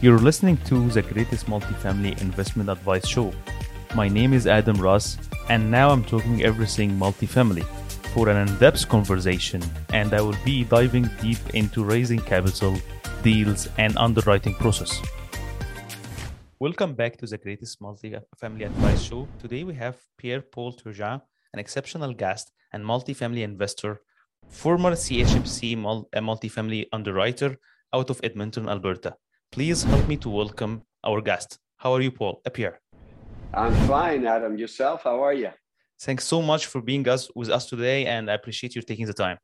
You're listening to the greatest multifamily investment advice show. My name is Adam Ras, and now I'm talking everything multifamily for an in depth conversation, and I will be diving deep into raising capital, deals, and underwriting process. Welcome back to the greatest multifamily advice show. Today we have Pierre Paul Turgeon, an exceptional guest and multifamily investor, former CHMC mul- multifamily underwriter out of Edmonton, Alberta. Please help me to welcome our guest. How are you, Paul? Uh, Pierre. I'm fine, Adam. Yourself? How are you? Thanks so much for being us with us today, and I appreciate you taking the time.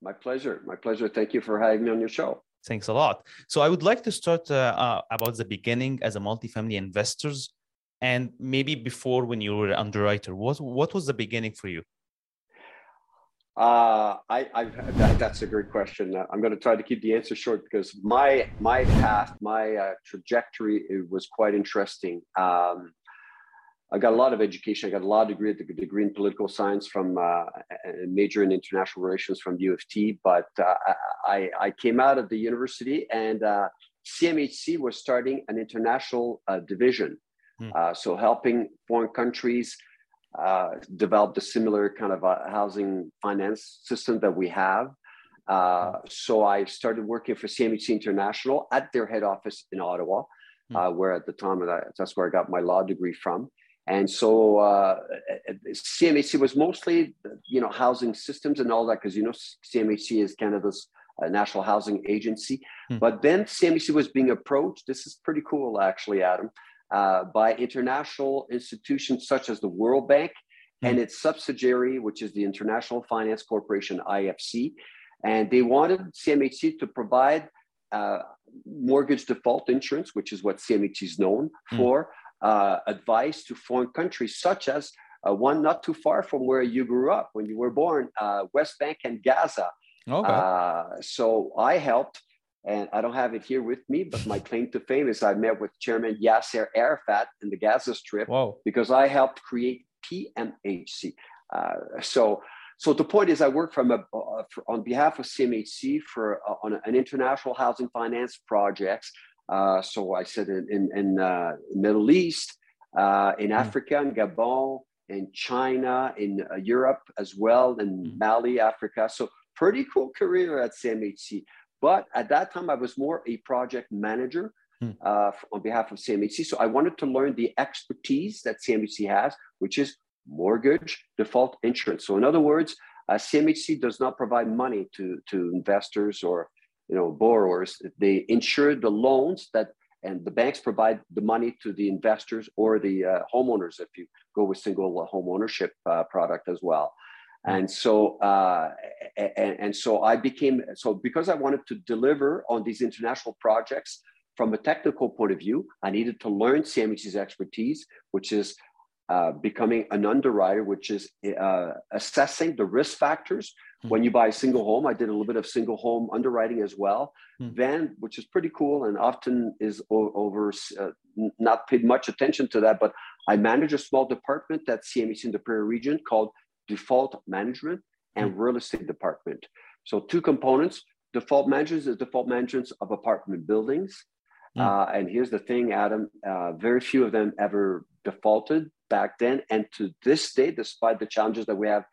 My pleasure. My pleasure. Thank you for having me on your show. Thanks a lot. So I would like to start uh, uh, about the beginning as a multifamily investors, and maybe before when you were an underwriter. What what was the beginning for you? Uh, I, I that, that's a great question. Uh, I'm going to try to keep the answer short because my my path, my uh, trajectory, it was quite interesting. Um, I got a lot of education. I got a law degree, a degree in political science from uh, a major in international relations from U of T. But uh, I, I came out of the university and uh, CMHC was starting an international uh, division. Hmm. Uh, so helping foreign countries uh, develop the similar kind of housing finance system that we have. so I started working for CMHC International at their head office in Ottawa, hmm. where at the time that's where I got my law degree from. And so uh, CMHC was mostly, you know, housing systems and all that, because, you know, CMHC is Canada's uh, national housing agency. Hmm. But then CMHC was being approached. This is pretty cool, actually, Adam, uh, by international institutions such as the World Bank hmm. and its subsidiary, which is the International Finance Corporation, IFC. And they wanted CMHC to provide uh, mortgage default insurance, which is what CMHC is known hmm. for uh, advice to foreign countries, such as uh, one not too far from where you grew up when you were born, uh, West Bank and Gaza. Okay. Uh, so I helped, and I don't have it here with me, but my claim to fame is I met with Chairman Yasser Arafat in the Gaza Strip Whoa. because I helped create PMHC. Uh, so so the point is, I work from a, uh, for, on behalf of CMHC for uh, on an international housing finance projects uh, so I said in in, in uh, Middle East, uh, in hmm. Africa, in Gabon, in China, in uh, Europe as well, in mm. Mali, Africa. So pretty cool career at CMHC. But at that time, I was more a project manager mm. on behalf of CMHC. So I wanted to learn the expertise that CMHC has, which is mortgage default insurance. So in other words, uh, CMHC does not provide money to, to investors or you know borrowers they insure the loans that and the banks provide the money to the investors or the uh, homeowners if you go with single home ownership uh, product as well hmm. And so uh, and, and so i became so because i wanted to deliver on these international projects from a technical point of view i needed to learn cmhc's expertise which is uh, becoming an underwriter, which is uh, assessing the risk factors mm-hmm. when you buy a single home. I did a little bit of single home underwriting as well. Mm-hmm. Then, which is pretty cool and often is o- over, uh, not paid much attention to that, but I manage a small department at CMHC in the Prairie region called Default Management and mm-hmm. Real Estate Department. So, two components default management is default management of apartment buildings. Hmm. Uh, and here's the thing, Adam uh, very few of them ever defaulted back then and to this day despite the challenges that we have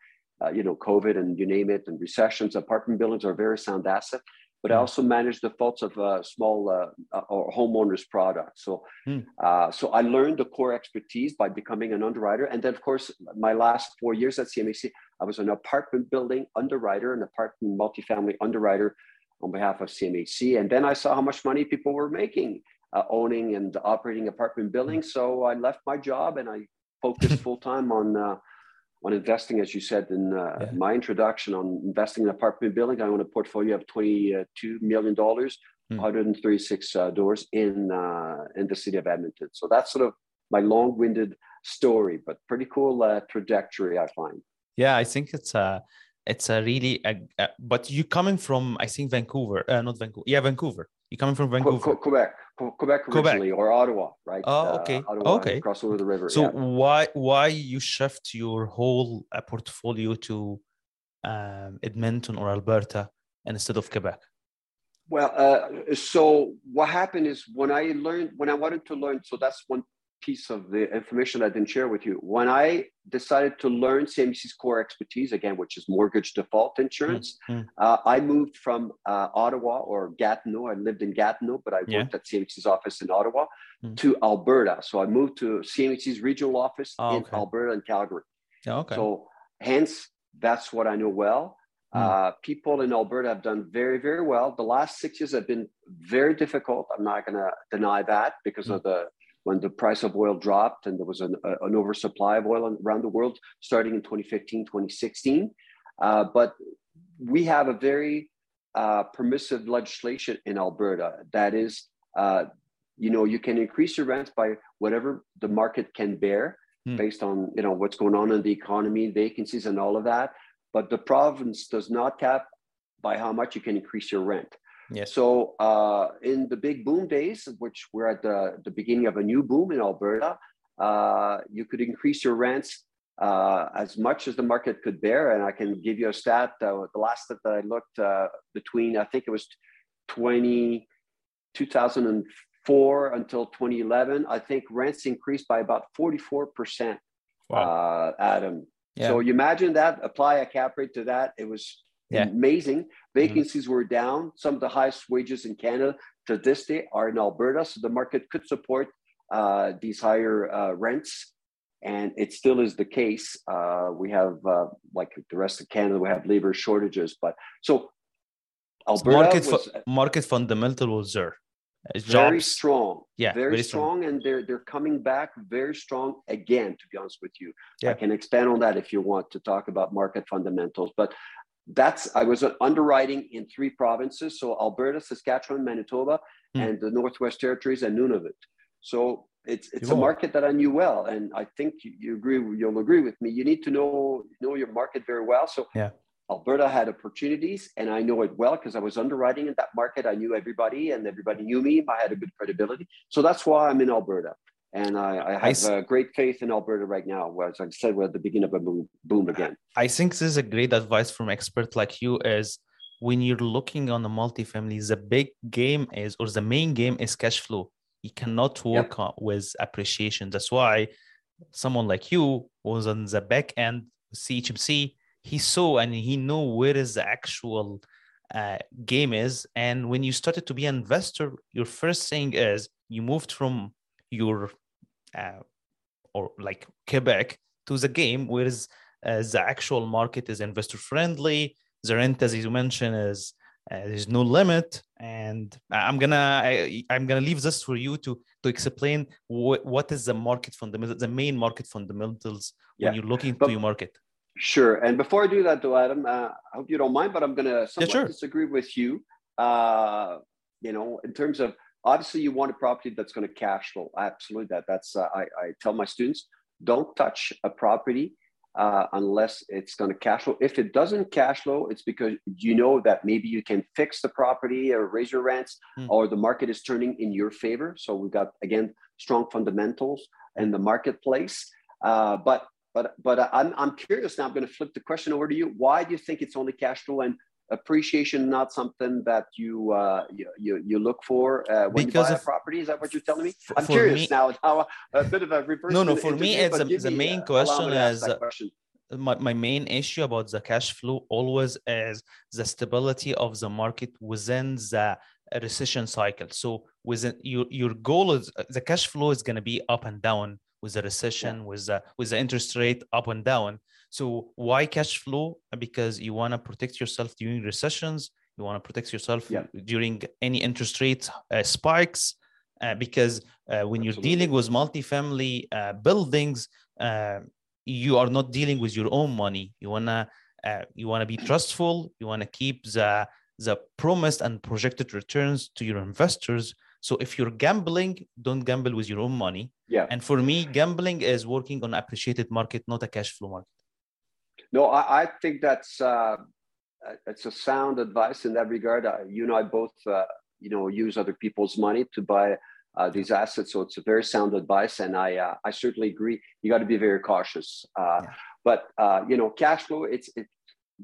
uh, you know covid and you name it and recessions apartment buildings are a very sound asset but I mm. also manage the faults of uh, small uh, uh, or homeowners products. So, mm. uh, so I learned the core expertise by becoming an underwriter, and then of course, my last four years at CMHC, I was an apartment building underwriter, an apartment multifamily underwriter on behalf of CMHC, and then I saw how much money people were making uh, owning and operating apartment buildings. So I left my job and I focused full time on uh, on investing, as you said in uh, yeah. my introduction, on investing in apartment building. I own a portfolio of twenty two million dollars, mm. 136 uh, doors in uh, in the city of Edmonton. So that's sort of my long winded story, but pretty cool uh, trajectory, I find. Yeah, I think it's a it's a really a, a, but you coming from I think Vancouver, uh, not Vancouver, yeah, Vancouver. You coming from Vancouver? Quebec, Quebec originally, Quebec. or Ottawa, right? Oh, okay, uh, Ottawa, okay. Cross over the river. So yeah. why why you shift your whole uh, portfolio to um, Edmonton or Alberta instead of Quebec? Well, uh, so what happened is when I learned, when I wanted to learn, so that's one piece of the information I didn't share with you. When I decided to learn CMC's core expertise, again, which is mortgage default insurance, mm-hmm. uh, I moved from uh, Ottawa or Gatineau. I lived in Gatineau, but I yeah. worked at CMC's office in Ottawa mm-hmm. to Alberta. So I moved to CMC's regional office oh, in okay. Alberta and Calgary. Oh, okay. So hence, that's what I know well. Mm. Uh, people in Alberta have done very, very well. The last six years have been very difficult. I'm not going to deny that because mm. of the when the price of oil dropped and there was an, an oversupply of oil around the world starting in 2015, 2016. Uh, but we have a very uh, permissive legislation in Alberta that is, uh, you know, you can increase your rents by whatever the market can bear mm. based on, you know, what's going on in the economy, vacancies and all of that. But the province does not cap by how much you can increase your rent. Yes. So uh, in the big boom days, which we're at the, the beginning of a new boom in Alberta, uh, you could increase your rents uh, as much as the market could bear. And I can give you a stat. Uh, the last that I looked uh, between, I think it was 20, 2004 until 2011, I think rents increased by about 44%. Wow. Uh, Adam. Yeah. So you imagine that, apply a cap rate to that. It was yeah. amazing. Mm-hmm. Vacancies mm-hmm. were down. Some of the highest wages in Canada to this day are in Alberta. So the market could support uh, these higher uh, rents. And it still is the case. Uh, we have, uh, like the rest of Canada, we have labor shortages. But so Alberta market, was, fu- market fundamental was there. Jobs. Very strong. Yeah. Very, very strong. strong. And they're they're coming back very strong again, to be honest with you. Yeah. I can expand on that if you want to talk about market fundamentals. But that's I was underwriting in three provinces, so Alberta, Saskatchewan, Manitoba, mm. and the Northwest Territories and Nunavut. So it's it's cool. a market that I knew well, and I think you, you, agree. You'll agree with me. You need to know know your market very well. So yeah. Alberta had opportunities, and I know it well because I was underwriting in that market. I knew everybody, and everybody knew me. I had a good credibility, so that's why I'm in Alberta. And I, I have I, uh, great faith in Alberta right now. As I said, we're at the beginning of a boom, boom again. I think this is a great advice from experts like you is when you're looking on a multifamily, the big game is, or the main game is cash flow. You cannot work yep. with appreciation. That's why someone like you was on the back end CHMC. He saw and he knew where is the actual uh, game is. And when you started to be an investor, your first thing is you moved from your uh, or like Quebec to the game, whereas uh, the actual market is investor friendly. The rent, as you mentioned, is uh, there's no limit, and I'm gonna I, am gonna leave this for you to to explain wh- what is the market fundamentals, the main market fundamentals yeah. when you're looking but, to your market. Sure. And before I do that, though, Adam, uh, I hope you don't mind, but I'm gonna somewhat yeah, sure. disagree with you. Uh, you know, in terms of Obviously, you want a property that's going to cash flow. Absolutely, that that's uh, I, I tell my students don't touch a property uh, unless it's going to cash flow. If it doesn't cash flow, it's because you know that maybe you can fix the property or raise your rents, mm. or the market is turning in your favor. So we've got again strong fundamentals in the marketplace. Uh, but but but I'm I'm curious now. I'm going to flip the question over to you. Why do you think it's only cash flow, and appreciation not something that you uh, you, you, you look for uh, when because you buy a property? Is that what you're telling me? I'm curious me, now. How a bit of a reverse. No, no. For me, it's a, the main uh, question is. Question. My, my main issue about the cash flow always is the stability of the market within the recession cycle. So within your your goal is the cash flow is going to be up and down with the recession, yeah. with the with the interest rate up and down. So why cash flow? Because you want to protect yourself during recessions. You want to protect yourself yeah. during any interest rate uh, spikes. Uh, because uh, when you're dealing with multifamily uh, buildings, uh, you are not dealing with your own money. You wanna uh, you wanna be trustful. You wanna keep the the promised and projected returns to your investors. So if you're gambling, don't gamble with your own money. Yeah. And for me, gambling is working on appreciated market, not a cash flow market. No, I, I think that's uh, it's a sound advice in that regard. Uh, you and I both, uh, you know, use other people's money to buy uh, these assets, so it's a very sound advice, and I uh, I certainly agree. You got to be very cautious. Uh, yeah. But uh, you know, cash flow, it's it,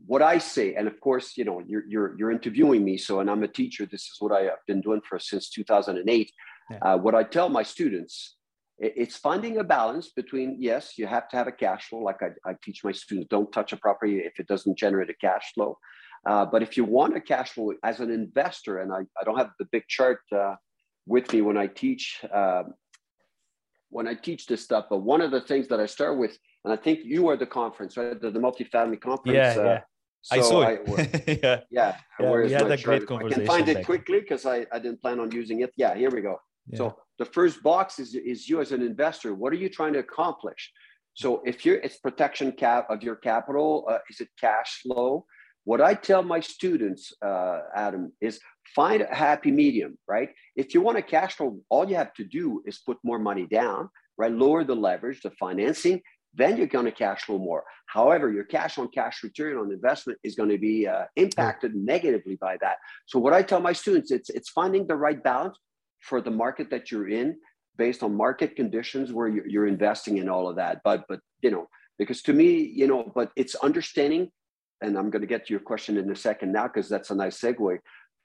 what I say, and of course, you know, you're, you're, you're interviewing me. So, and I'm a teacher. This is what I have been doing for since 2008. Yeah. Uh, what I tell my students, it's finding a balance between, yes, you have to have a cash flow. Like I, I teach my students, don't touch a property if it doesn't generate a cash flow. Uh, but if you want a cash flow as an investor, and I, I don't have the big chart uh, with me when I teach, uh, when I teach this stuff, but one of the things that I start with and I think you were the conference, right? The, the multifamily conference. Yeah, uh, yeah. So I saw it. I, yeah, yeah. yeah we had a great conversation. I can find it quickly because I, I didn't plan on using it. Yeah, here we go. So the first box is, is you as an investor. What are you trying to accomplish? So if you're, it's protection cap of your capital. Uh, is it cash flow? What I tell my students, uh, Adam, is find a happy medium, right? If you want a cash flow, all you have to do is put more money down, right? Lower the leverage, the financing, then you're going to cash flow more. However, your cash on cash return on investment is going to be uh, impacted negatively by that. So what I tell my students, it's it's finding the right balance for the market that you're in based on market conditions where you're, you're investing in all of that. But but you know, because to me, you know, but it's understanding, and I'm going to get to your question in a second now because that's a nice segue.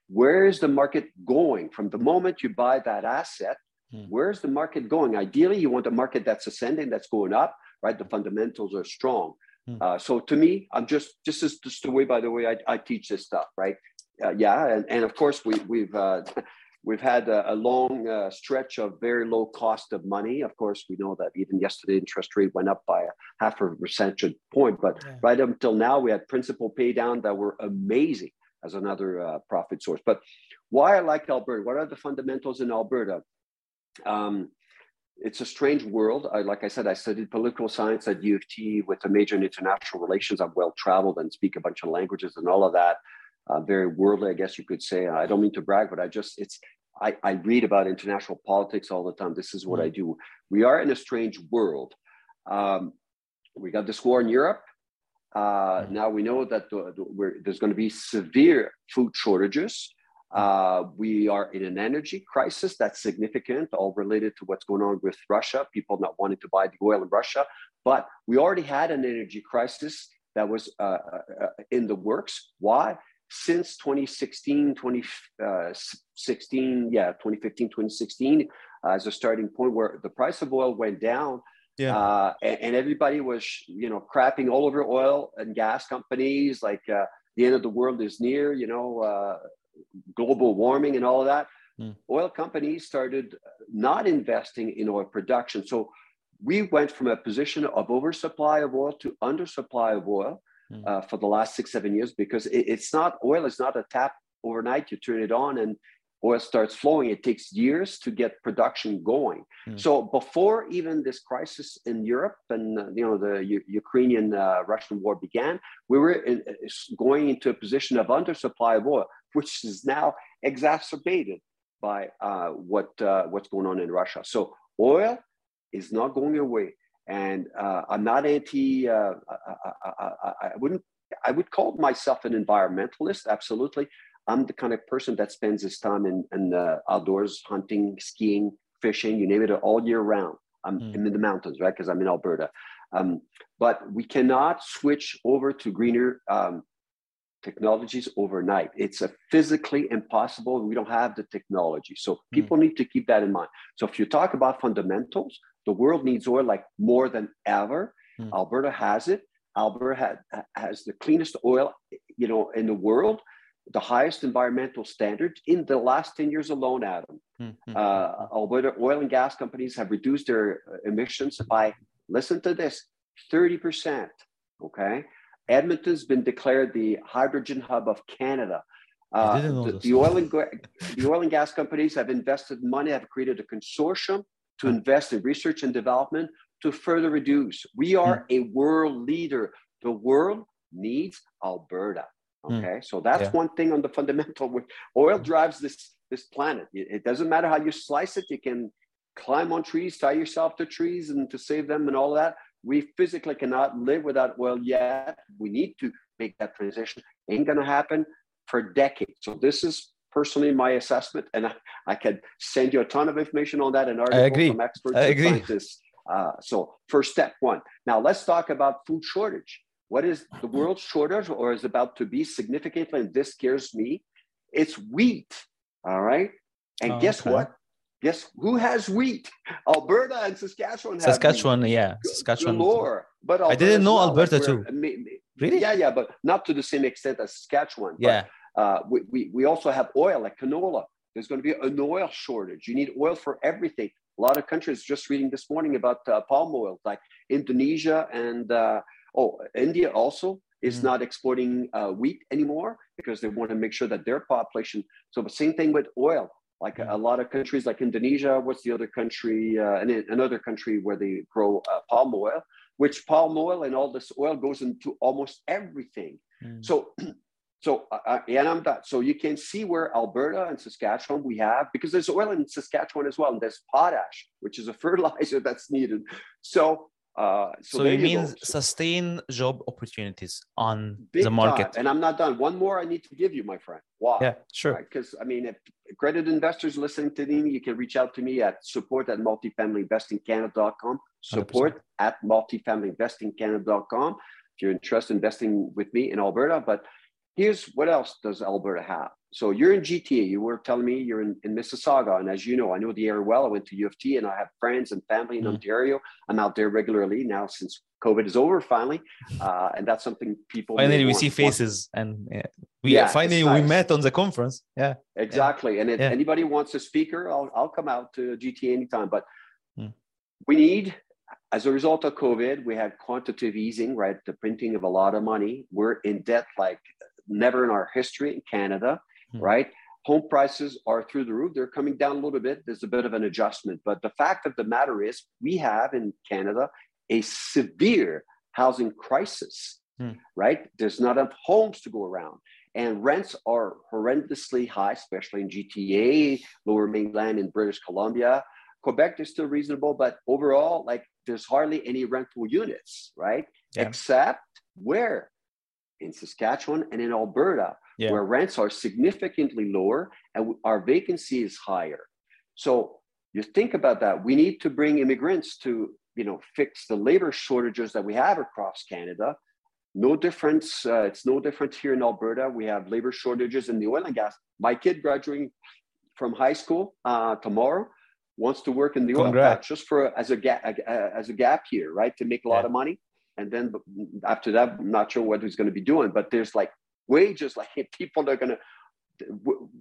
Where is the market going from the moment you buy that asset? Hmm. Where's the market going? Ideally, you want a market that's ascending, that's going up right? The fundamentals are strong. Mm. Uh, so to me, I'm just this is just the way. By the way, I, I teach this stuff, right? Uh, yeah, and, and of course we we've uh, we've had a, a long uh, stretch of very low cost of money. Of course, we know that even yesterday interest rate went up by a half a percentage point, but yeah. right until now we had principal pay down that were amazing as another uh, profit source. But why I like Alberta? What are the fundamentals in Alberta? Um, it's a strange world. I, like I said, I studied political science at U of T with a major in international relations. I'm well traveled and speak a bunch of languages and all of that. Uh, very worldly, I guess you could say. I don't mean to brag, but I just it's I, I read about international politics all the time. This is what mm. I do. We are in a strange world. Um, we got this war in Europe. Uh, mm. Now we know that the, the, there's going to be severe food shortages. Uh, we are in an energy crisis that's significant, all related to what's going on with Russia, people not wanting to buy the oil in Russia. But we already had an energy crisis that was uh, uh, uh in the works. Why? Since 2016, 2016, uh, yeah, 2015, 2016, as a starting point where the price of oil went down. Yeah. And, and, everybody was, you know, crapping all over oil and gas companies like the end of the world is near, you know, global warming and all of that, mm. oil companies started not investing in oil production. So we went from a position of oversupply of oil to undersupply of oil mm. uh, for the last six, seven years because it, it's not oil is not a tap overnight. You turn it on and oil starts flowing. It takes years to get production going. Mm. So before even this crisis in Europe and uh, you know the U- Ukrainian uh, Russian war began, we were in, uh, going into a position of undersupply of oil which is now exacerbated by uh, what uh, what's going on in Russia. So oil is not going away, and uh, I'm not anti. Uh, I, I, I, wouldn't. I would call myself an environmentalist. Absolutely, I'm the kind of person that spends his time in, in the outdoors, hunting, skiing, fishing, you name it, all year round. I'm, mm. I'm in the mountains, right? Because I'm in Alberta. Um, but we cannot switch over to greener um, technologies overnight. It's a physically impossible. We don't have the technology. So hmm. people mm. need to keep that in mind. So if you talk about fundamentals, the world needs oil like more than ever. Mm. Alberta has it. Alberta ha- has the cleanest oil, you know, in the world, the highest environmental standards in the last 10 years alone, Adam. Mm. Uh, Alberta oil and gas companies have reduced their emissions by, listen to this, 30%. Okay. Edmonton's been declared the hydrogen hub of Canada. Uh, the, the, oil and the oil and gas companies have invested money, have created a consortium to invest in research and development to further reduce. We are mm. a world leader. The world needs Alberta. Hmm. Okay, so that's yeah. one thing on the fundamental. Oil drives this this planet. It, it doesn't matter how you slice it. You can climb on trees, tie yourself to trees, and to save them and all that. We physically cannot live without oil yet. We need to make that transition. Ain't to happen for decades. So this is personally my assessment, and I, I can send you a ton of information on that and articles from experts I and scientists. Uh, so first step one. Now let's talk about food shortage. what is the world shortage or is about to be significantly, and this scares me, it's wheat. All right. And oh, guess okay. what? Guess who has wheat? Alberta and Saskatchewan. Saskatchewan, yeah, Saskatchewan. Galore. But Alberta I didn't know Alberta like too. Really? Yeah, yeah, but not to the same extent as Saskatchewan. Yeah. Uh, we, we, we also have oil like canola. There's going to be an oil shortage. You need oil for everything. A lot of countries, just reading this morning about uh, palm oil, like Indonesia and uh, oh, India also is mm. not exporting uh, wheat anymore because they want to make sure that their population. So the same thing with oil. Like a, lot of countries, like Indonesia, what's the other country? Uh, and another country where they grow uh, palm oil, which palm oil and all this oil goes into almost everything. Mm. So So, uh, uh, and I'm that. So you can see where Alberta and Saskatchewan we have, because there's oil in Saskatchewan as well, and there's potash, which is a fertilizer that's needed. So, uh, so, so it means sustain job opportunities on the market. Time. And I'm not done. One more I need to give you, my friend. Why? Yeah, sure. Because right? I mean, if credit investors listening to me, you can reach out to me at support at multifamilyinvestingcanada.com. Support 100%. at multifamilyinvestingcanada.com. If you're interested in investing with me in Alberta, but here's what else does Alberta have? So you're in GTA. You were telling me you're in, in Mississauga. And as you know, I know the area well. I went to U of T and I have friends and family in mm. Ontario. I'm out there regularly now since COVID is over finally. Uh, and that's something people finally we see faces and yeah, we yeah, finally nice. we met on the conference. Yeah. Exactly. Yeah. And if anybody wants a speaker, I'll, I'll come out to GTA anytime. But mm. we need as a result of COVID, we had quantitative easing, right? The printing of a lot of money. We're in debt like never in our history in Canada, mm-hmm. right? Home prices are through the roof. They're coming down a little bit. There's a bit of an adjustment. But the fact of the matter is, we have in Canada a severe housing crisis, mm. right? There's not enough homes to go around. And rents are horrendously high, especially in GTA, lower mainland in British Columbia. Quebec is still reasonable, but overall, like there's hardly any rental units, right? Yeah. Except where? In Saskatchewan and in Alberta, yeah. where rents are significantly lower and our vacancy is higher. So you think about that. We need to bring immigrants to, you know, fix the labor shortages that we have across Canada. No difference. Uh, it's no different here in Alberta. We have labor shortages in the oil and gas. My kid graduating from high school uh, tomorrow wants to work in the oil patch just for as a gap as a gap year, right? To make a lot yeah. of money and then after that i'm not sure what he's going to be doing but there's like wages like people are going to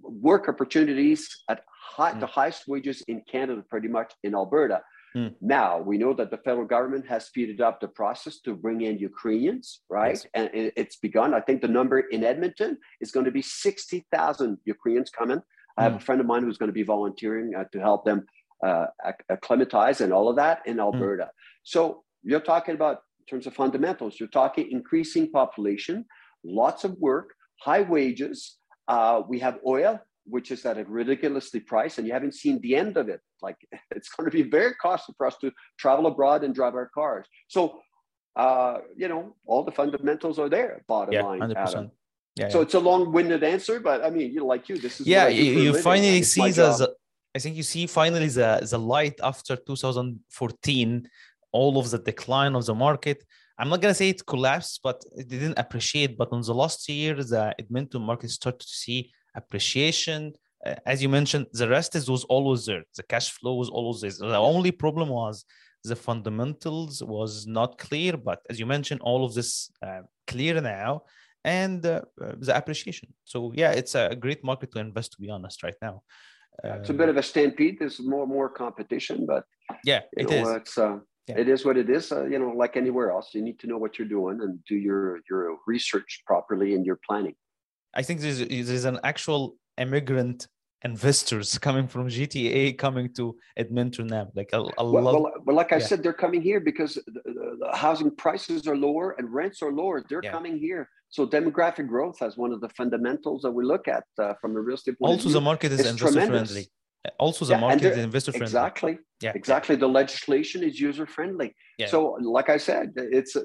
work opportunities at high, mm. the highest wages in canada pretty much in alberta mm. now we know that the federal government has speeded up the process to bring in ukrainians right yes. and it's begun i think the number in edmonton is going to be 60000 ukrainians coming i have mm. a friend of mine who's going to be volunteering uh, to help them uh, acclimatize and all of that in mm. alberta so you're talking about terms of fundamentals. You're talking increasing population, lots of work, high wages. Uh, we have oil, which is at a ridiculously price, and you haven't seen the end of it. Like it's going to be very costly for us to travel abroad and drive our cars. So, uh, you know, all the fundamentals are there. Bottom yeah, line, 100%. Adam. Yeah, so yeah. it's a long-winded answer, but I mean, you know, like you, this is yeah. You, you finally see the, I think you see finally the the light after 2014 all of the decline of the market. I'm not gonna say it collapsed, but it didn't appreciate. But on the last year, the Edmonton market started to see appreciation. Uh, as you mentioned, the rest is was always there. The cash flow was always there. The only problem was the fundamentals was not clear. But as you mentioned, all of this uh, clear now, and uh, the appreciation. So yeah, it's a great market to invest. To be honest, right now. it's a bit of a stampede. There's more more competition, but yeah, it know, is. It's uh, yeah. it is what it is. Uh, you know, like anywhere else, you need to know what you're doing and do your your research properly and your planning. I think there's there's an actual immigrant investors coming from GTA coming to Edmonton now. Like a, a well, lot. Well, well, like I yeah. said, they're coming here because the, the, housing prices are lower and rents are lower. They're yeah. coming here. So demographic growth as one of the fundamentals that we look at uh, from the real estate point Also, the market is investor friendly also the yeah, market is investor friendly exactly. Yeah. Exactly. The legislation is user friendly yeah. so like i said it's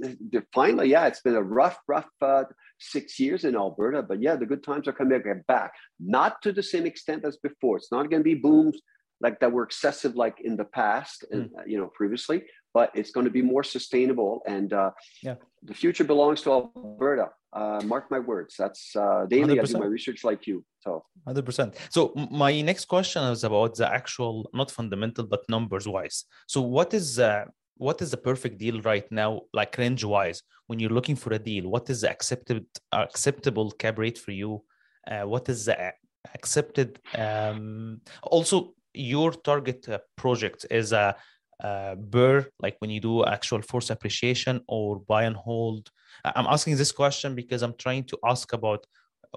finally yeah it's been a rough rough uh, six years in alberta but yeah the good times are coming back not to the same extent as before. It's not going to be booms like that were excessive like in the past and Mm. you know previously but it's going to be more sustainable and uh, Yeah. the future belongs to alberta uh, mark my words that's uh, daily i do my research like you so Hundred percent. So my next question is about the actual, not fundamental, but numbers wise. So what is uh, what is the perfect deal right now, like range wise, when you're looking for a deal? What is the accepted acceptable cap rate for you? Uh, what is the accepted? Um, also, your target uh, project is a uh, BRRRR, like when you do actual force appreciation or buy and hold. I'm asking this question because I'm trying to ask about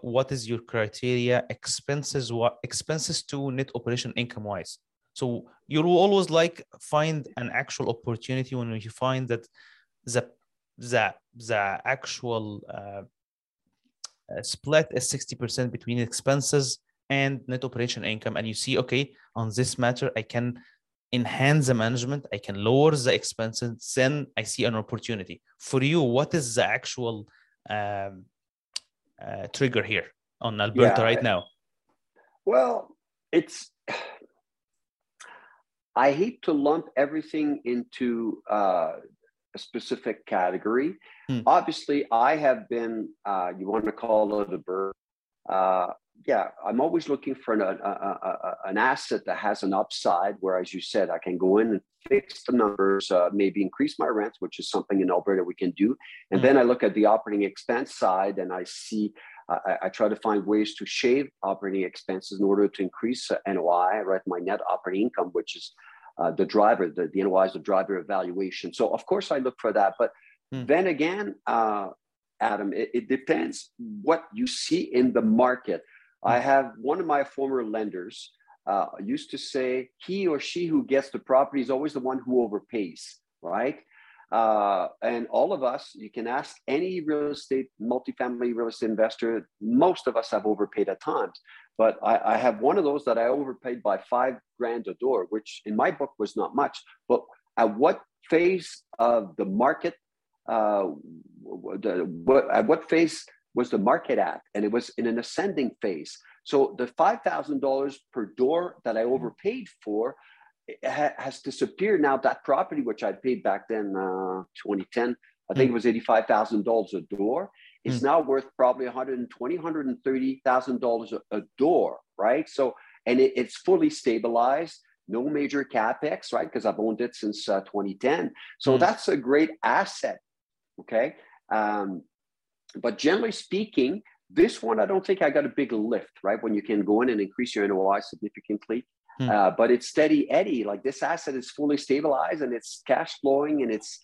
what is your criteria expenses what expenses to net operation income wise so you will always like find an actual opportunity when you find that the the the actual uh, uh, split is 60% between expenses and net operation income and you see okay on this matter i can enhance the management i can lower the expenses then i see an opportunity for you what is the actual um, uh, trigger here on Alberta Yeah, right now? Well, it's. I hate to lump everything into uh, a specific category. Hmm. Obviously, I have been, uh, you want to call it a BRRRR. Uh, yeah, I'm always looking for an, a, a, a, an asset that has an upside where, as you said, I can go in and fix the numbers, uh, maybe increase my rents, which is something in Alberta we can do. And Hmm. then I look at the operating expense side and I see I, I try to find ways to shave operating expenses in order to increase uh, NOI, right? My net operating income, which is uh, the driver, the, the NOI is the driver of valuation. So of course I look for that. But Hmm. then again, uh, Adam, it, it depends what you see in the market. I have one of my former lenders uh, used to say he or she who gets the property is always the one who overpays, right? Uh, and all of us, you can ask any real estate, multifamily real estate investor, most of us have overpaid at times. But I, I have one of those that I overpaid by five grand a door, which in my book was not much. But at what phase of the market, uh, what, at what phase was the market at? And it was in an ascending phase. So the $5,000 per door that I overpaid for, ha- has disappeared now. That property, which I paid back then, uh, 2010, I think it was $85,000 a door, is now worth probably 120, 130,000 dollars a door, right? So, and it, it's fully stabilized, no major capex, right? Because I've owned it since uh, 2010. So Mm. that's a great asset, okay? Um, but generally speaking, this one I don't think I got a big lift, right? When you can go in and increase your NOI significantly. Hmm. Uh, but it's steady Eddie. Like this asset is fully stabilized and it's cash flowing and it's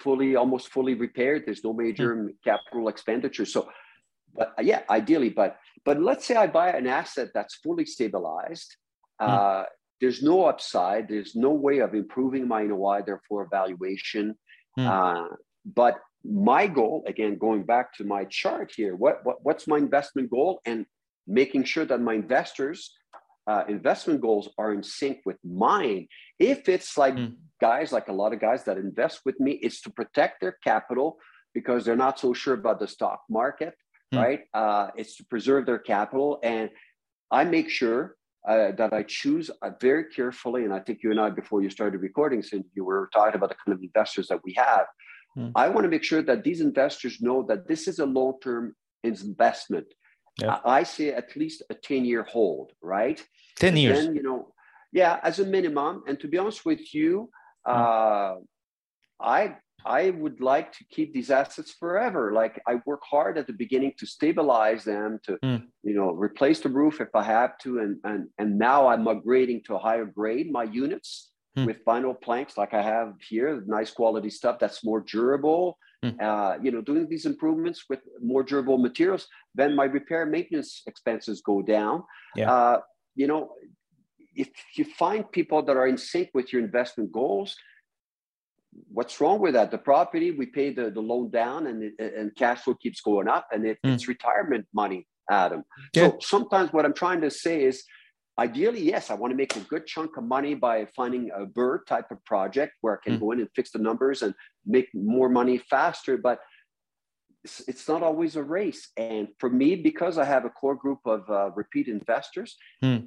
fully, almost fully repaired. There's no major capital expenditure. So, but uh, yeah, ideally, but but let's say I buy an asset that's fully stabilized. Uh, There's no upside. There's no way of improving my NOI, therefore valuation. Hmm. Uh, but my goal, again, going back to my chart here, what, what what's my investment goal, and making sure that my investors' uh, investment goals are in sync with mine. If it's like Hmm. guys, like a lot of guys that invest with me, it's to protect their capital because they're not so sure about the stock market, Hmm. right? Uh, it's to preserve their capital, and I make sure uh, that I choose uh, very carefully. And I think you and I, before you started recording, since you were talking about the kind of investors that we have, Hmm. I want to make sure that these investors know that this is a long-term investment. Yeah. I, I say at least a 10-year hold, right? 10 years. Then, you know, yeah, as a minimum. And to be honest with you, Hmm. uh, I I would like to keep these assets forever. Like I work hard at the beginning to stabilize them, to Hmm. you know replace the roof if I have to, and and and now I'm upgrading to a higher grade my units Hmm. with vinyl planks like I have here, nice quality stuff that's more durable. Hmm. Uh, you know, doing these improvements with more durable materials, then my repair maintenance expenses go down. Yeah. Uh, you know, if you find people that are in sync with your investment goals, what's wrong with that? The property, we pay the, the loan down and, it, and cash flow keeps going up and it, Mm. it's retirement money, Adam. Yeah. So sometimes what I'm trying to say is, ideally, yes, I want to make a good chunk of money by finding a BRRRR type of project where I can Mm. go in and fix the numbers and make more money faster. But it's, it's not always a race. And for me, because I have a core group of uh, repeat investors, Hmm.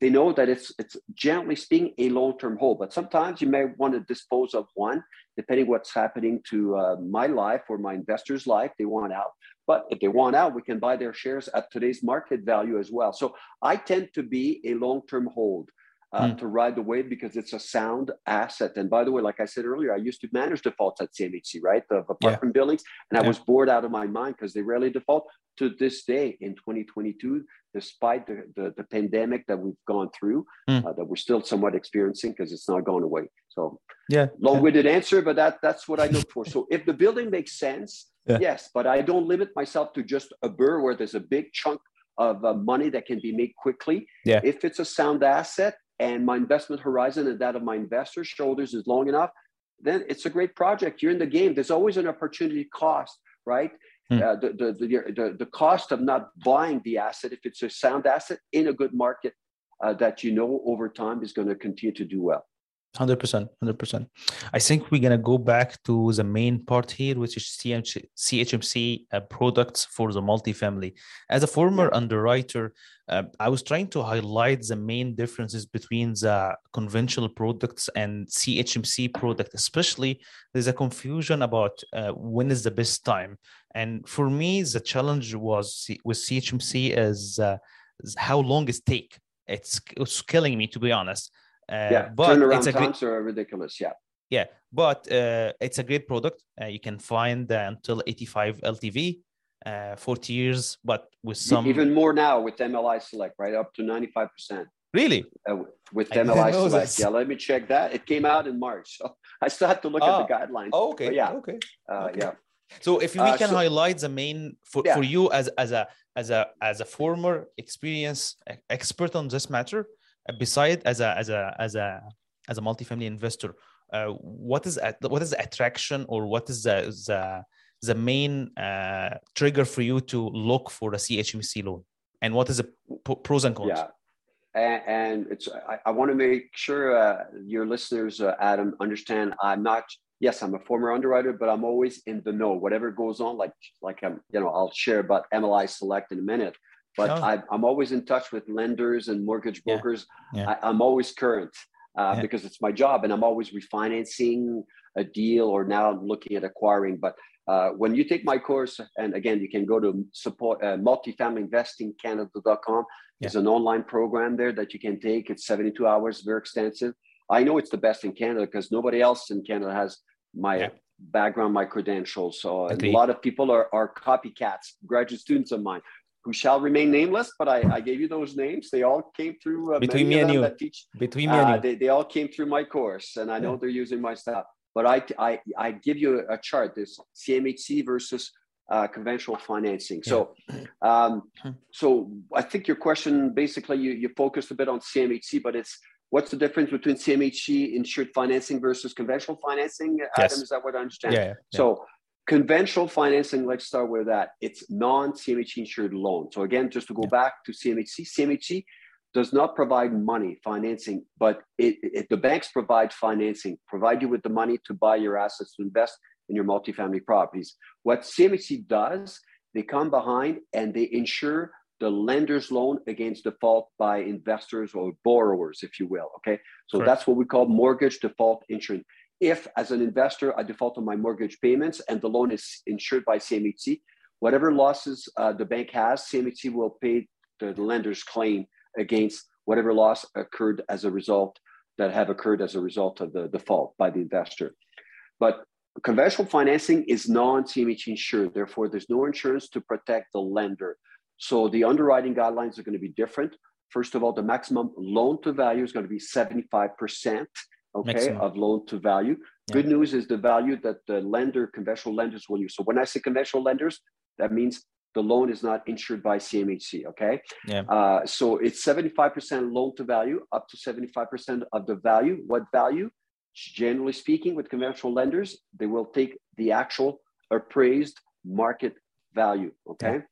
They know that it's it's generally speaking a long-term hold but sometimes you may want to dispose of one depending what's happening to uh, my life or my investor's life they want out. But if they want out we can buy their shares at today's market value as well. So i tend to be a long-term hold uh, mm. to ride the wave because it's a sound asset. And by the way, like I said earlier, I used to manage defaults at CMHC, right? The apartment yeah. buildings. And yeah. I was bored out of my mind because they rarely default to this day in 2022, despite the, the, the pandemic that we've gone through, mm. uh, that we're still somewhat experiencing because it's not going away. So yeah, long-winded yeah. answer, but that that's what I look for. So if the building makes sense, yes, but I don't limit myself to just a BRRRR where there's a big chunk of uh, money that can be made quickly. Yeah. If it's a sound asset, and my investment horizon and that of my investors shoulders is long enough, then it's a great project. You're in the game. There's always an opportunity cost, right? Hmm. Uh, the, the, the, the, the cost of not buying the asset, if it's a sound asset in a good market uh, that you know over time is going to continue to do well. 100% 100% i think we're going to go back to the main part here which is CHMC, chmc uh, products for the multifamily. As a former underwriter uh, i was trying to highlight the main differences between the conventional products and chmc product especially there's a confusion about uh, when is the best time. And for me the challenge was with chmc is, uh, is how long it take. It's, it's killing me to be honest uh, yeah, but turnaround it's times great, are ridiculous. Yeah. Yeah, but uh, it's a great product. Uh, you can find until 85 LTV, uh, 40 years, but with some even more now with MLI Select, right up to 95 percent. Really? Uh, with MLI Select, this. yeah. Let me check that. It came out in March, so I still have to look at the ah, guidelines. Oh, okay. But yeah. Okay. okay. Yeah. So if we can so, highlight the main for, yeah. for you as as a as a as a former experience expert on this matter, beside as a as a as a as a multifamily investor uh, what is what is the attraction or what is the the, the main uh, trigger for you to look for a CHMC loan? And what is the pros and cons? Yeah. And, and it's i, I want to make sure uh, your listeners uh, adam understand i'm not yes i'm a former underwriter but i'm always in the know. Whatever goes on like like i'm you know i'll share about mli select in a minute but oh. I, am always in touch with lenders and mortgage brokers. Yeah. Yeah. I, am always current uh, yeah. because it's my job, and I'm always refinancing a deal or now I'm looking at acquiring. But uh, when you take my course, and again, you can go to support uh, multifamilyinvestingcanada.com. There's an online program there that you can take. It's 72 hours, very extensive. I know it's the best in Canada because nobody else in Canada has my background, my credentials. So a lot of people are, are copycats, graduate students of mine who shall remain nameless, but I, I gave you those names. They all came through uh, between me and you. Teach, between me uh, and you. They, they all came through my course, and I know yeah. they're using my stuff. But I, I, I give you a chart. This CMHC versus uh, conventional financing. Yeah. So, um, hmm. so I think your question basically you you focused a bit on CMHC, but it's what's the difference between CMHC insured financing versus conventional financing? Yes. Adam, is that what I understand? Yeah. yeah. So Conventional financing, let's start with that. It's non-CMHC insured loan. So again, just to go yeah. back to CMHC, CMHC does not provide money financing, but it, it, the banks provide financing, provide you with the money to buy your assets to invest in your multifamily properties. What CMHC does, they come behind and they insure the lender's loan against default by investors or borrowers, if you will. Okay, so that's what we call mortgage default insurance if as an investor I default on my mortgage payments and the loan is insured by CMHC, whatever losses uh, the bank has, CMHC will pay the, the lender's claim against whatever loss occurred as a result that have occurred as a result of the default by the investor. But conventional financing is non-CMHC insured. Therefore, there's no insurance to protect the lender. So the underwriting guidelines are going to be different. First of all, the maximum loan to value is going to be 75% okay, of loan to value. Yeah. Good news is the value that the lender, conventional lenders will use. So when I say conventional lenders, that means the loan is not insured by CMHC, okay? Yeah. Uh, so it's 75% loan to value, up to 75% of the value. What value? Generally speaking, with conventional lenders, they will take the actual appraised market value, okay? Yeah.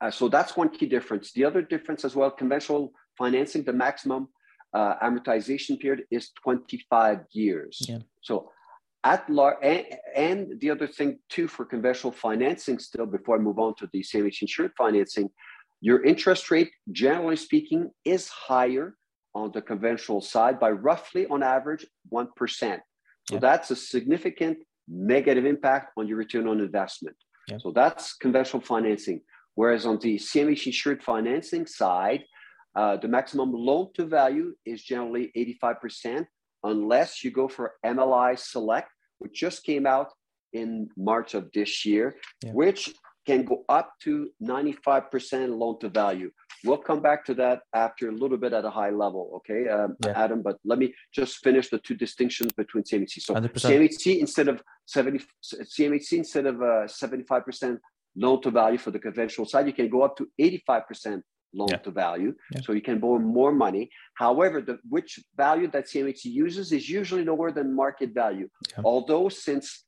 Uh, so that's one key difference. The other difference as well, conventional financing, the maximum uh, amortization period is 25 years. Yeah. So at large, and, and, the other thing too for conventional financing still, before I move on to the CMHC insured financing, your interest rate, generally speaking, is higher on the conventional side by roughly on average 1%. So yeah. that's a significant negative impact on your return on investment. Yeah. So that's conventional financing. Whereas on the CMHC insured financing side, uh, the maximum loan to value is generally 85%, unless you go for MLI Select, which just came out in March of this year, yeah. which can go up to 95% loan to value. We'll come back to that after a little bit at a high level, okay, um, yeah. Adam? But let me just finish the two distinctions between CMHC. So 100%. CMHC instead of 70, CMHC instead of uh, 75% loan to value for the conventional side, you can go up to 85% loan yeah. to value. Yeah. So you can borrow more money. However, the which value that CMHC uses is usually lower than market value. Yeah. Although since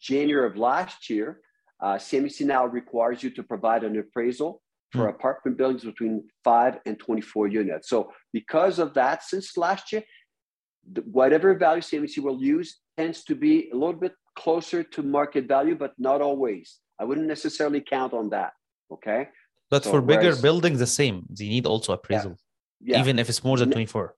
January of last year, uh, CMHC now requires you to provide an appraisal for mm. apartment buildings between five and 24 units. So because of that, since last year, the, whatever value CMHC will use tends to be a little bit closer to market value, but not always. I wouldn't necessarily count on that. Okay. But so for bigger whereas, buildings, the same. They need also appraisal, yeah, yeah. even if it's more than 24.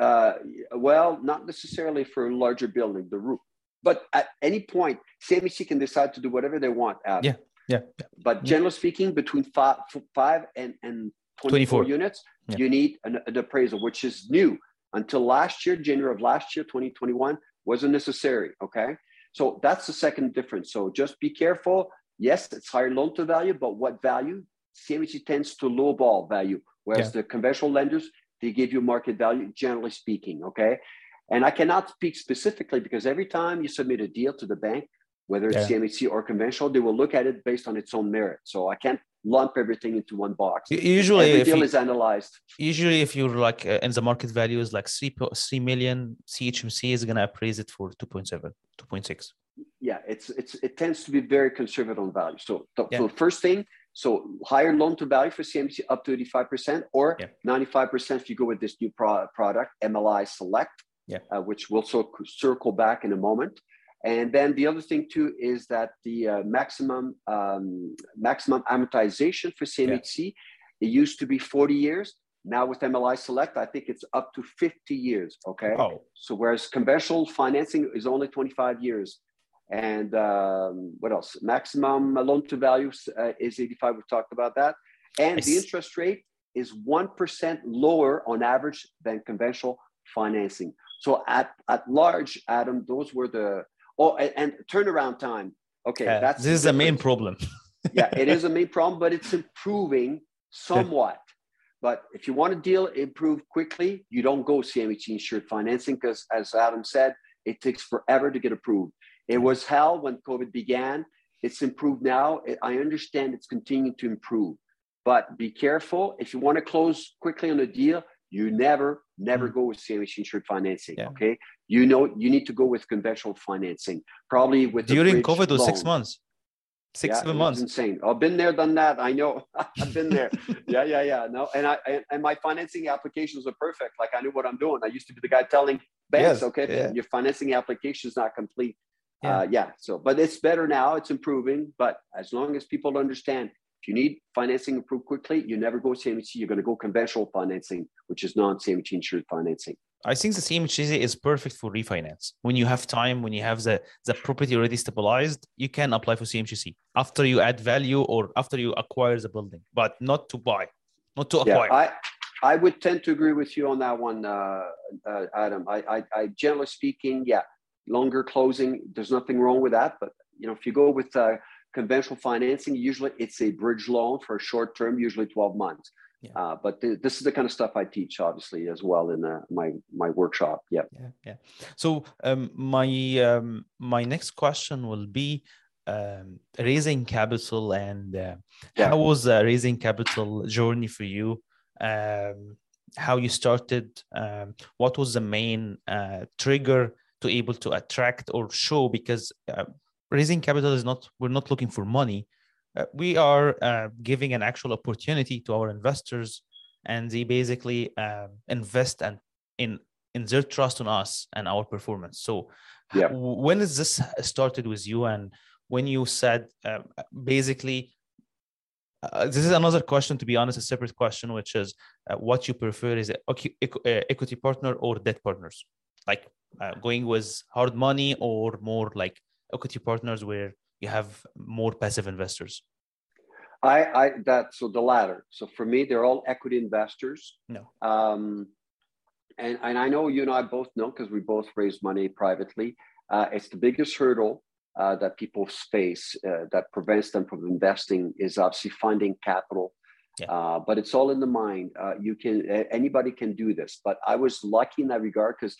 Uh, well, not necessarily for a larger building, the roof. But at any point, CMHC can decide to do whatever they want. Adam. Yeah, yeah. But generally speaking, between five, five and, and 24, 24. units, yeah. you need an, an appraisal, which is new. Until last year, January of last year, 2021, wasn't necessary. Okay. So that's the second difference. So just be careful. Yes, it's higher loan to value, but what value? CMHC tends to lowball value, whereas yeah. the conventional lenders, they give you market value, generally speaking. Okay. And I cannot speak specifically because every time you submit a deal to the bank, whether it's yeah. CMHC or conventional, they will look at it based on its own merit. So I can't lump everything into one box. Usually, every deal you, is analyzed. Usually, if you're like uh, in the market value is like three three million, CMHC is going to appraise it for 2.7, 2.6. Yeah, it's it's it tends to be very conservative on value. So the, yeah. first thing, so higher loan to value for CMHC up to 85% or yeah. 95% if you go with this new pro- product, MLI Select, yeah. Uh, which we'll so circle back in a moment. And then the other thing too is that the uh, maximum um, maximum amortization for CMHC yeah. it used to be 40 years. Now with MLI Select, I think it's up to 50 years. Okay. Oh. So whereas conventional financing is only 25 years. And um, what else? Maximum loan to value uh, is 85. We talked about that. And the interest rate is 1% lower on average than conventional financing. So at, at large, Adam, those were the Oh, and, and turnaround time. Okay, uh, that's this is the main problem. yeah, it is a main problem, but it's improving somewhat. But if you want a deal improve quickly, you don't go CMHC insured financing because, as Adam said, it takes forever to get approved. It was hell when COVID began. It's improved now. I understand it's continuing to improve, but be careful. If you want to close quickly on a deal, you never, never mm. go with CMHC insured financing. Yeah. Okay. You know, you need to go with conventional financing, probably with during COVID was six months, six, yeah, seven months. Insane. I've been there, done that. I know. I've been there. yeah, yeah, yeah. No, and I and, and, my financing applications are perfect. Like I knew what I'm doing. I used to be the guy telling banks, yes, okay, yeah. your financing application is not complete. Yeah. Uh, yeah. So, but it's better now. It's improving. But as long as people understand if you need financing approved quickly, you never go CMHC. You're going to go conventional financing, which is non-CMHC insured financing. I think the CMHC is perfect for refinance. When you have time, when you have the, the property already stabilized, you can apply for CMHC after you add value or after you acquire the building, but not to buy, not to acquire. Yeah, I, I would tend to agree with you on that one, uh, uh, Adam. I, I, I, generally speaking, yeah, longer closing, there's nothing wrong with that. But you know, if you go with uh, conventional financing, usually it's a bridge loan for a short term, usually 12 months. Yeah. Uh, but th- this is the kind of stuff I teach, obviously, as well in uh, my my workshop. Yeah. Yeah. Yeah. So um, my um, my next question will be um, raising capital and uh, yeah. how was the raising capital journey for you? Um, how you started? Um, what was the main uh, trigger to able to attract or show? Because uh, raising capital is not we're not looking for money uh, we are uh, giving an actual opportunity to our investors and they basically uh, invest and in in their trust on us and our performance so yeah. when is this started with you and when you said uh, basically uh, this is another question, to be honest, a separate question, which is uh, what you prefer is equity partner or debt partners? Like uh, going with hard money or more like equity partners where you have more passive investors? I, I that so the latter. So for me, they're all equity investors. No. Um, and and I know you and I both know because we both raise money privately. Uh, it's the biggest hurdle uh, that people face uh, that prevents them from investing is obviously finding capital. Yeah. Uh, but it's all in the mind. Uh, you can anybody can do this. But I was lucky in that regard because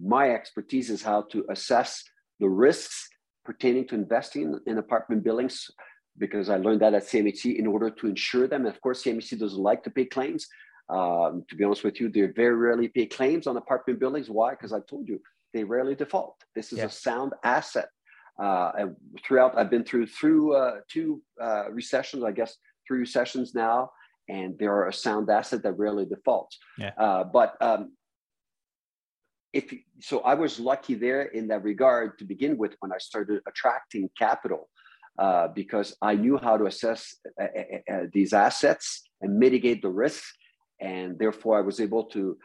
my expertise is how to assess the risks pertaining to investing in apartment buildings because I learned that at CMHC in order to insure them. And of course, CMHC doesn't like to pay claims. Um, to be honest with you, they very rarely pay claims on apartment buildings. Why? Because I told you they rarely default. This is yeah. a sound asset. Uh, throughout, I've been through through uh, two uh, recessions, I guess three recessions now, and they are a sound asset that rarely defaults. Yeah. Uh, but um, if so, I was lucky there in that regard to begin with when I started attracting capital. Uh, because I knew how to assess uh, uh, uh, these assets and mitigate the risks, and therefore I was able to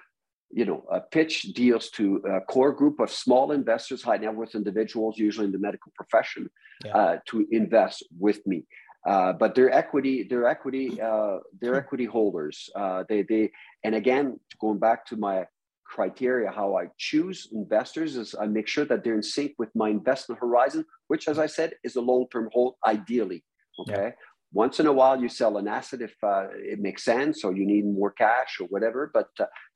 you know, uh, pitch deals to a core group of small investors, high net worth individuals, usually in the medical profession, yeah. uh, to invest with me. Uh, but their equity, their equity, uh, their equity holders. Uh, they, they, and again, going back to my criteria, how I choose investors is I make sure that they're in sync with my investment horizon, which, as I said, is a long-term hold, ideally. Okay. Yeah. Once in a while, you sell an asset if uh, it makes sense, or you need more cash or whatever. But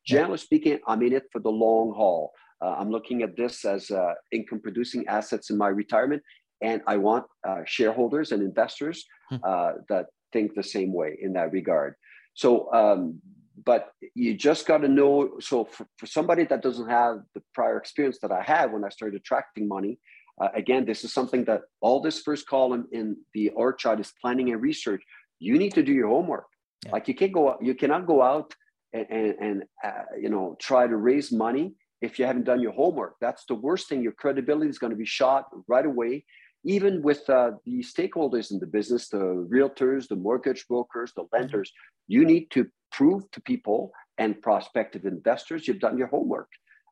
Generally speaking, I'm in it for the long haul. Uh, I'm looking at this as uh, income producing assets in my retirement, and I want uh, shareholders and investors hmm. uh, that think the same way in that regard. So, um, but you just got to know. So, for, for, somebody that doesn't have the prior experience that I had when I started attracting money, uh, again, this is something that all this first column in the org chart is planning and research. You need to do your homework. Yeah. Like you can't go, you cannot go out and, and, and uh, you know try to raise money if you haven't done your homework that's the worst thing your credibility is going to be shot right away even with uh, the stakeholders in the business the realtors the mortgage brokers the lenders you need to prove to people and prospective investors you've done your homework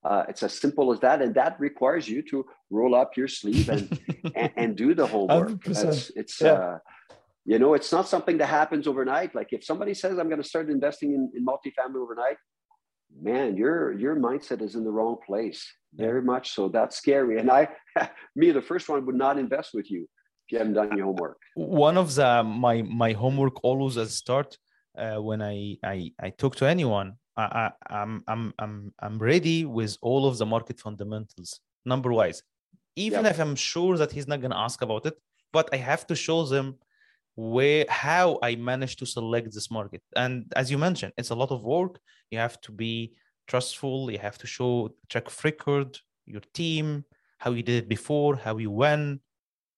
uh, it's as simple as that and that requires you to roll up your sleeve and and, and, do the homework it's yeah. uh, you know, it's not something that happens overnight. Like if somebody says I'm going to start investing in, in multifamily overnight, man, your your mindset is in the wrong place. Very much so. That's scary. And I, me, the first one would not invest with you if you haven't done your homework. One of the my my homework always at start uh, when I, I I talk to anyone, I, I I'm I'm I'm I'm ready with all of the market fundamentals number wise, even if I'm sure that he's not going to ask about it, but I have to show them where how I managed to select this market. And as you mentioned, it's a lot of work. You have to be trustful. You have to show track record, your team, how you did it before, how you went,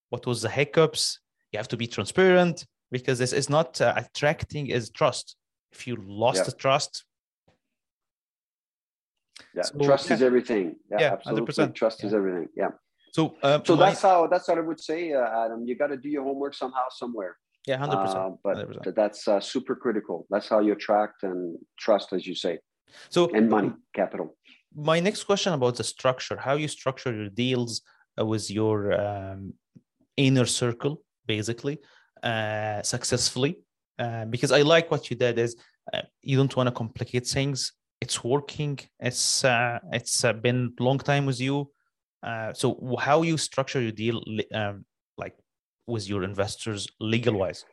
what was the hiccups. You have to be transparent because this is not uh, attracting is trust. If you lost yeah. the trust, yeah, so, trust yeah. is everything. Yeah, yeah absolutely. 100%. Trust is everything. Yeah. So, uh, so my, that's how that's what I would say, uh, Adam. You got to do your homework somehow, somewhere. Yeah, hundred uh, percent. But 100%. that's uh, super critical. That's how you attract and trust, as you say. So and money, capital. My next question about the structure: how you structure your deals uh, with your um, inner circle, basically, uh, successfully. Uh, because I like what you did is uh, you don't want to complicate things. It's working. It's uh, it's uh, been long time with you. Uh, so how you structure your deal um, like with your investors legal wise?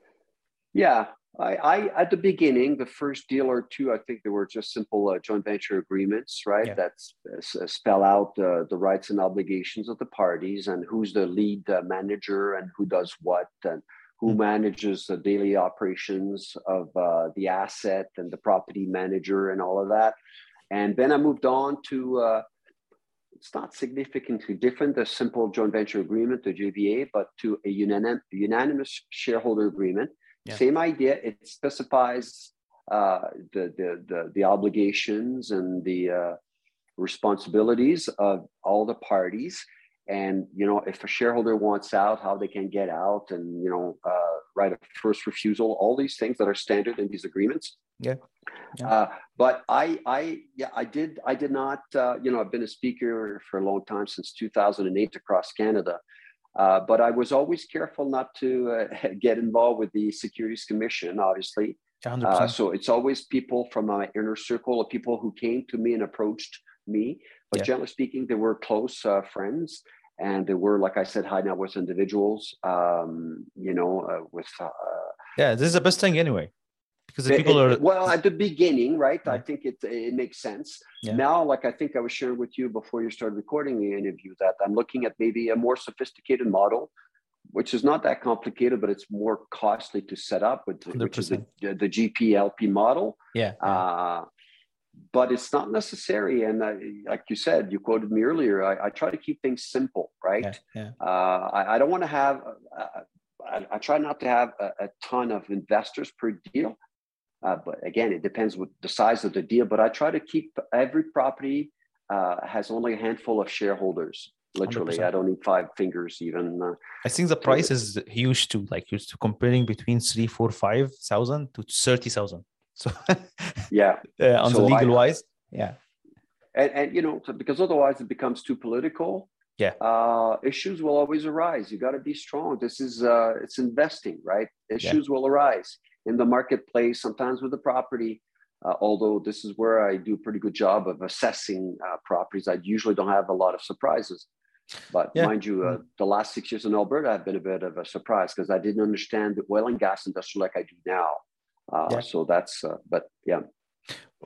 Yeah, I, I, at the beginning, the first deal or two, I think there were just simple uh, joint venture agreements, right? Yeah. That spell out uh, the rights and obligations of the parties and who's the lead uh, manager and who does what and who manages the daily operations of uh, the asset and the property manager and all of that. And then I moved on to uh, it's not significantly different, the simple joint venture agreement, the JVA, but to a unanim- unanimous shareholder agreement. Yeah. Same idea. It specifies uh, the, the, the, the, obligations and the uh, responsibilities of all the parties. And you know if a shareholder wants out how they can get out and you know uh, right of first refusal all these things that are standard in these agreements. Yeah, yeah. Uh, but i i yeah i did i did not uh, you know i've been a speaker for a long time since 2008 across canada. Uh, but i was always careful not to uh, get involved with the securities commission obviously. Uh, so it's always people from my inner circle of people who came to me and approached me but yeah. generally speaking, they were close uh, friends and they were, like I said, high net worth individuals, um, you know, uh, with. Uh, yeah, this is the best thing anyway. Because the people it, are. Well, at the beginning, right? Yeah. I think it, it makes sense. Yeah. Now, like I think I was sharing with you before you started recording the interview, that I'm looking at maybe a more sophisticated model which is not that complicated, but it's more costly to set up, with, which is the, the GPLP model. Yeah. Uh, but it's not necessary. And uh, like you said, you quoted me earlier. I, I try to keep things simple, right? Yeah, yeah. Uh, I, I, don't want to have. Uh, I, I, try not to have a, a ton of investors per deal. Uh, but again, it depends with the size of the deal. But I try to keep every property uh, has only a handful of shareholders. Literally, 100%. I don't need five fingers even. Uh, I think the price is huge too. Like you're comparing between three, four, five thousand to thirty thousand. So yeah, uh, on so the legal I, wise, yeah. And, and you know, because otherwise it becomes too political. Yeah. Uh, issues will always arise. You got to be strong. This is uh, it's investing, right? Issues yeah. will arise in the marketplace. Sometimes with the property. Uh, although this is where I do a pretty good job of assessing uh, properties, I usually don't have a lot of surprises. But yeah. mind you, uh, the last six years in Alberta have been a bit of a surprise because I didn't understand the oil and gas industry like I do now. Uh, yeah. So that's, uh, but yeah.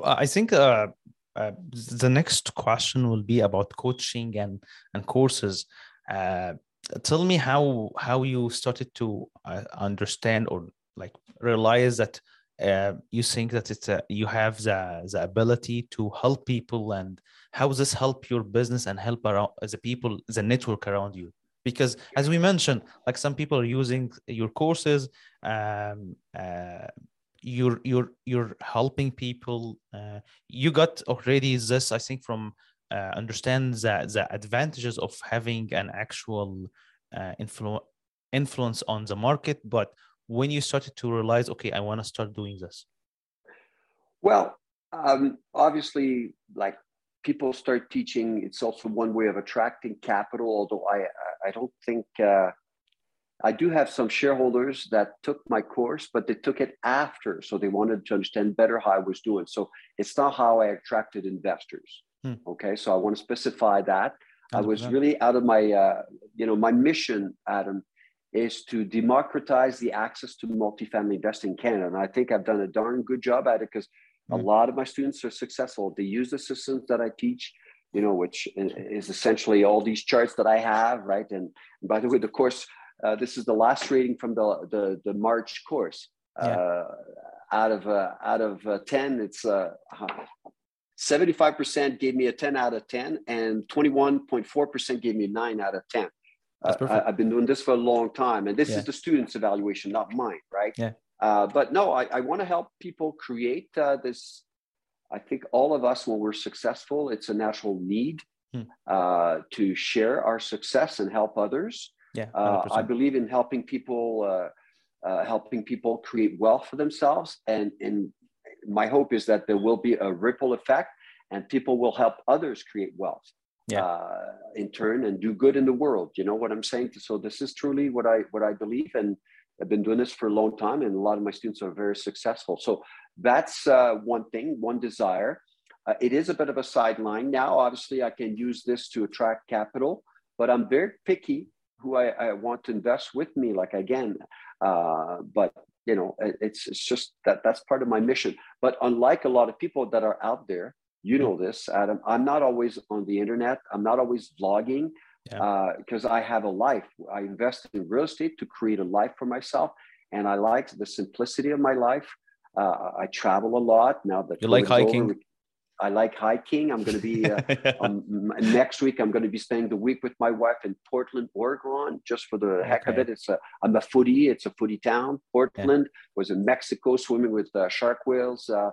I think uh, uh, the next question will be about coaching and and courses. Uh, tell me how how you started to uh, understand or like realize that uh, you think that it's a, you have the the ability to help people and how does this help your business and help around the people the network around you because as we mentioned like some people are using your courses um, uh, you're you're you're helping people uh, you got already this i think from uh, understand the, the advantages of having an actual uh, influ- influence on the market but when you started to realize okay i want to start doing this? Well um, obviously like people start teaching it's also one way of attracting capital although i i don't think uh, I do have some shareholders that took my course, but they took it after. So they wanted to understand better how I was doing. So it's not how I attracted investors. Hmm. Okay. So I want to specify that. 100%. I was really out of my, uh, you know, my mission, Adam, is to democratize the access to multifamily investing in Canada. And I think I've done a darn good job at it because hmm. a lot of my students are successful. They use the systems that I teach you know, which is essentially all these charts that I have, right? And by the way, the course uh, this is the last rating from the the, the March course. Yeah. Uh, out of uh, out of uh, ten, it's uh, seventy-five percent gave me a ten out of ten, and twenty-one point four percent gave me a nine out of ten. I, have been doing this for a long time, and this yeah. is the students' evaluation, not mine, right? Yeah. but no, I, I want to help people create this. I think all of us, when we're successful, it's a natural need hmm. to share our success and help others. Yeah, uh, I believe in helping people, uh, uh, helping people create wealth for themselves, and and my hope is that there will be a ripple effect, and people will help others create wealth. Yeah. Uh, in turn, and do good in the world. You know what I'm saying? So this is truly what I what I believe, and I've been doing this for a long time, and a lot of my students are very successful. So that's uh, one thing, one desire. Uh, it is a bit of a sideline now. Obviously, I can use this to attract capital, but I'm very picky who I, I want to invest with me like again uh, but you know it's, it's just that that's part of my mission. But unlike a lot of people that are out there you know this adam i'm not always on the internet. I'm not always vlogging because yeah. uh, i have a life. I invest in real estate to create a life for myself and i like the simplicity of my life. Uh, i travel a lot now that you like hiking? Over, I like hiking. I'm going to be uh, um, next week. I'm going to be spending the week with my wife in Portland, Oregon, just for the heck of it. It's a I'm a foodie. It's a foodie town. Portland yeah. was in Mexico swimming with uh, shark whales uh,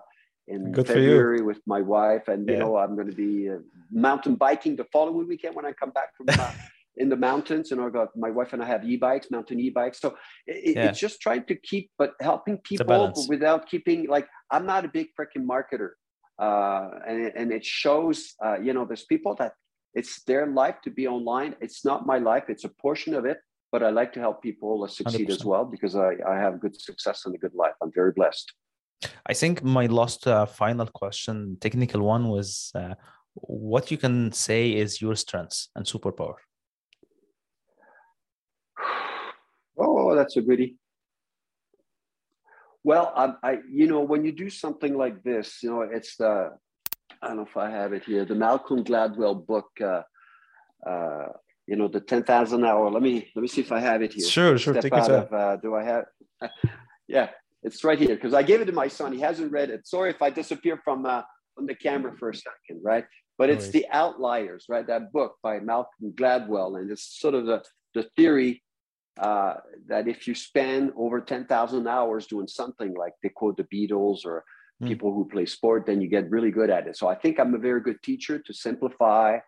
in Good February with my wife, and yeah. you know I'm going to be uh, mountain biking the following weekend when I come back from uh, in the mountains. And I got my wife and I have e-bikes, mountain e-bikes. So it, yeah. it's just trying to keep, but helping people without keeping like I'm not a big freaking marketer, uh, and and it shows. Uh, you know, there's people that it's their life to be online. It's not my life. It's a portion of it, but I like to help people succeed 100%. as well because I I have good success and a good life. I'm very blessed. I think my last uh, final question, technical one, was uh, what you can say is your strengths and superpower. Oh, that's a goodie. Well, I, I, you know, when you do something like this, you know, it's the, I don't know if I have it here, the Malcolm Gladwell book, uh, uh, you know, the 10,000 hour. Let me, let me see if I have it here. Sure, sure. Step Take out of, uh, do I have, yeah, it's right here. Cause I gave it to my son. He hasn't read it. Sorry if I disappear from, uh, from the camera for a second, right? But it's the outliers, right? That book by Malcolm Gladwell. And it's sort of the, the theory uh, that if you spend over 10,000 hours doing something like they quote the Beatles or mm. people who play sport, then you get really good at it. So I think I'm a very good teacher to simplify,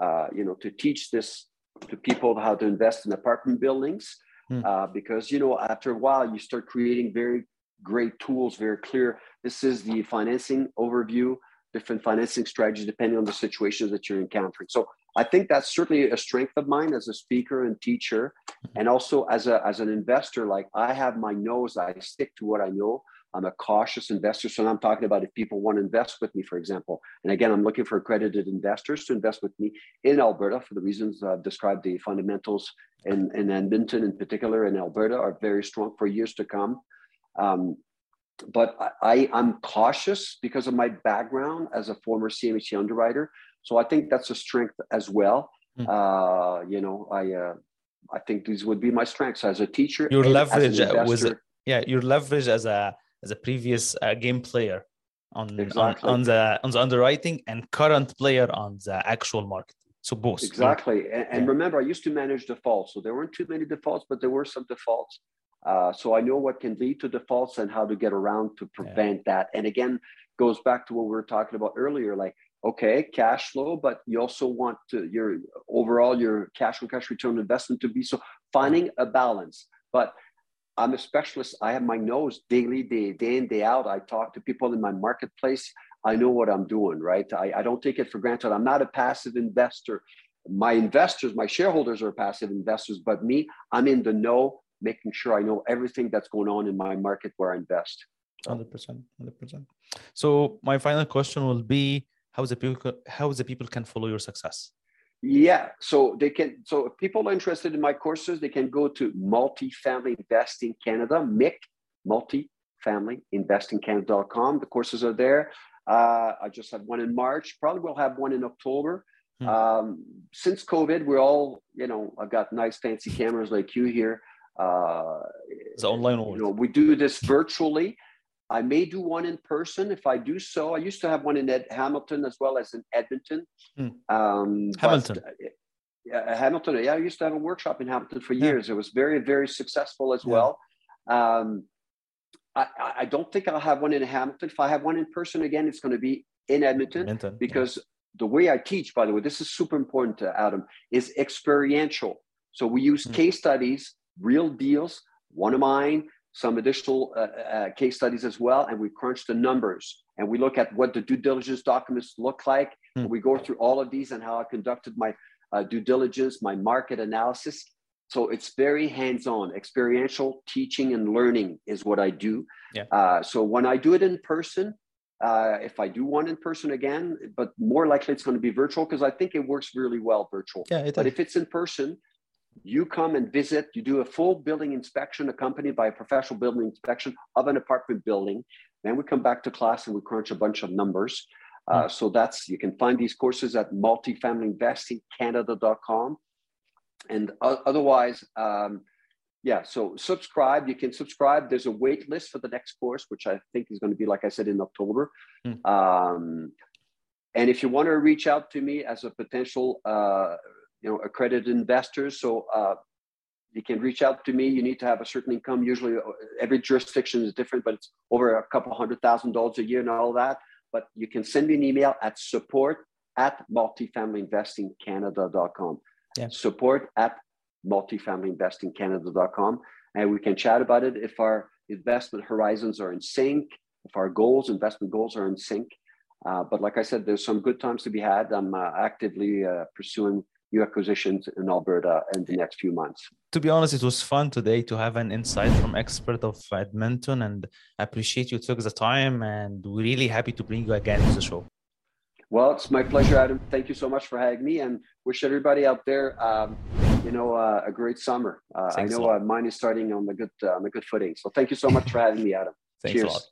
uh, you know, to teach this to people how to invest in apartment buildings. Mm. Uh, because, you know, after a while, you start creating very great tools, very clear. This is the financing overview, different financing strategies depending on the situations that you're encountering. So I think that's certainly a strength of mine as a speaker and teacher, mm-hmm. and also as a as an investor. Like I have my nose, I stick to what I know. I'm a cautious investor, so I'm talking about if people want to invest with me, for example. And again, I'm looking for accredited investors to invest with me in Alberta for the reasons I've described. The fundamentals in, in Edmonton, in particular, in Alberta, are very strong for years to come. Um, but I, I'm cautious because of my background as a former CMHC underwriter. So I think that's a strength as well. Mm. Uh, you know, I uh, I think these would be my strengths as a teacher. Your leverage was yeah, your leverage as a as a previous uh, game player on, exactly. on on the on the underwriting and current player on the actual market. So both exactly. And, and yeah. remember, I used to manage defaults, so there weren't too many defaults, but there were some defaults. Uh, so I know what can lead to defaults and how to get around to prevent yeah. that. And again, goes back to what we were talking about earlier. Like okay, cash flow, but you also want to, your overall your cash on cash return investment to be so finding a balance. But I'm a specialist. I have my nose daily, day, day in, day out. I talk to people in my marketplace. I know what I'm doing, right? I, I don't take it for granted. I'm not a passive investor. My investors, my shareholders are passive investors, but me, I'm in the know, making sure I know everything that's going on in my market where I invest. 100%. 100%. So, my final question will be how the people how the people can follow your success yeah so they can so if people are interested in my courses they can go to multifamily investing canada mic multifamilyinvestingcanada.com the courses are there uh, i just had one in march probably we'll have one in october hmm. um, since covid we're all you know i've got nice fancy cameras like you here uh, it's online you know, we do this virtually I may do one in person. If I do so, I used to have one in Ed- Hamilton as well as in Edmonton. Hmm. Um, Hamilton. But, uh, yeah, Hamilton. Yeah, I used to have a workshop in Hamilton for years. Yeah. It was very, very successful as yeah. well. Um, I, I, don't think I'll have one in Hamilton. If I have one in person again, it's going to be in Edmonton, Edmonton because yeah. the way I teach, by the way, this is super important to Adam, is experiential. So we use hmm. case studies, real deals. One of mine, some additional uh, uh, case studies as well, and we crunch the numbers and we look at what the due diligence documents look like. Mm. We go through all of these and how I conducted my uh, due diligence, my market analysis. So it's very hands-on, experiential teaching and learning is what I do. Yeah. Uh, so when I do it in person, uh, if I do one in person again, but more likely it's going to be virtual because I think it works really well virtual. Yeah, but if it's in person, you come and visit, you do a full building inspection accompanied by a professional building inspection of an apartment building. Then we come back to class and we crunch a bunch of numbers. Uh, hmm. so that's, you can find these courses at multifamilyinvestingcanada.com. And uh, otherwise, um, yeah, so subscribe. You can subscribe. There's a wait list for the next course, which I think is going to be, like I said, in October. Mm. Um, and if you want to reach out to me as a potential uh, you know, accredited investors. So uh, you can reach out to me. You need to have a certain income. Usually, uh, every jurisdiction is different, but it's over a couple hundred thousand dollars a year and all that. But you can send me an email at support at multifamilyinvestingcanada.com. Yeah. Support at multifamilyinvestingcanada.com. And we can chat about it if our investment horizons are in sync, if our goals, investment goals are in sync. Uh, but like I said, there's some good times to be had. I'm uh, actively uh, pursuing new acquisitions in Alberta in the next few months. To be honest, it was fun today to have an insight from expert of Edmonton, and I appreciate you took the time. And we're really happy to bring you again to the show. Well, it's my pleasure, Adam. Thank you so much for having me, and wish everybody out there, um, you know, uh, a great summer. Uh, I know uh, mine is starting on the good on the good footing. So thank you so much for having me, Adam. Thanks Cheers.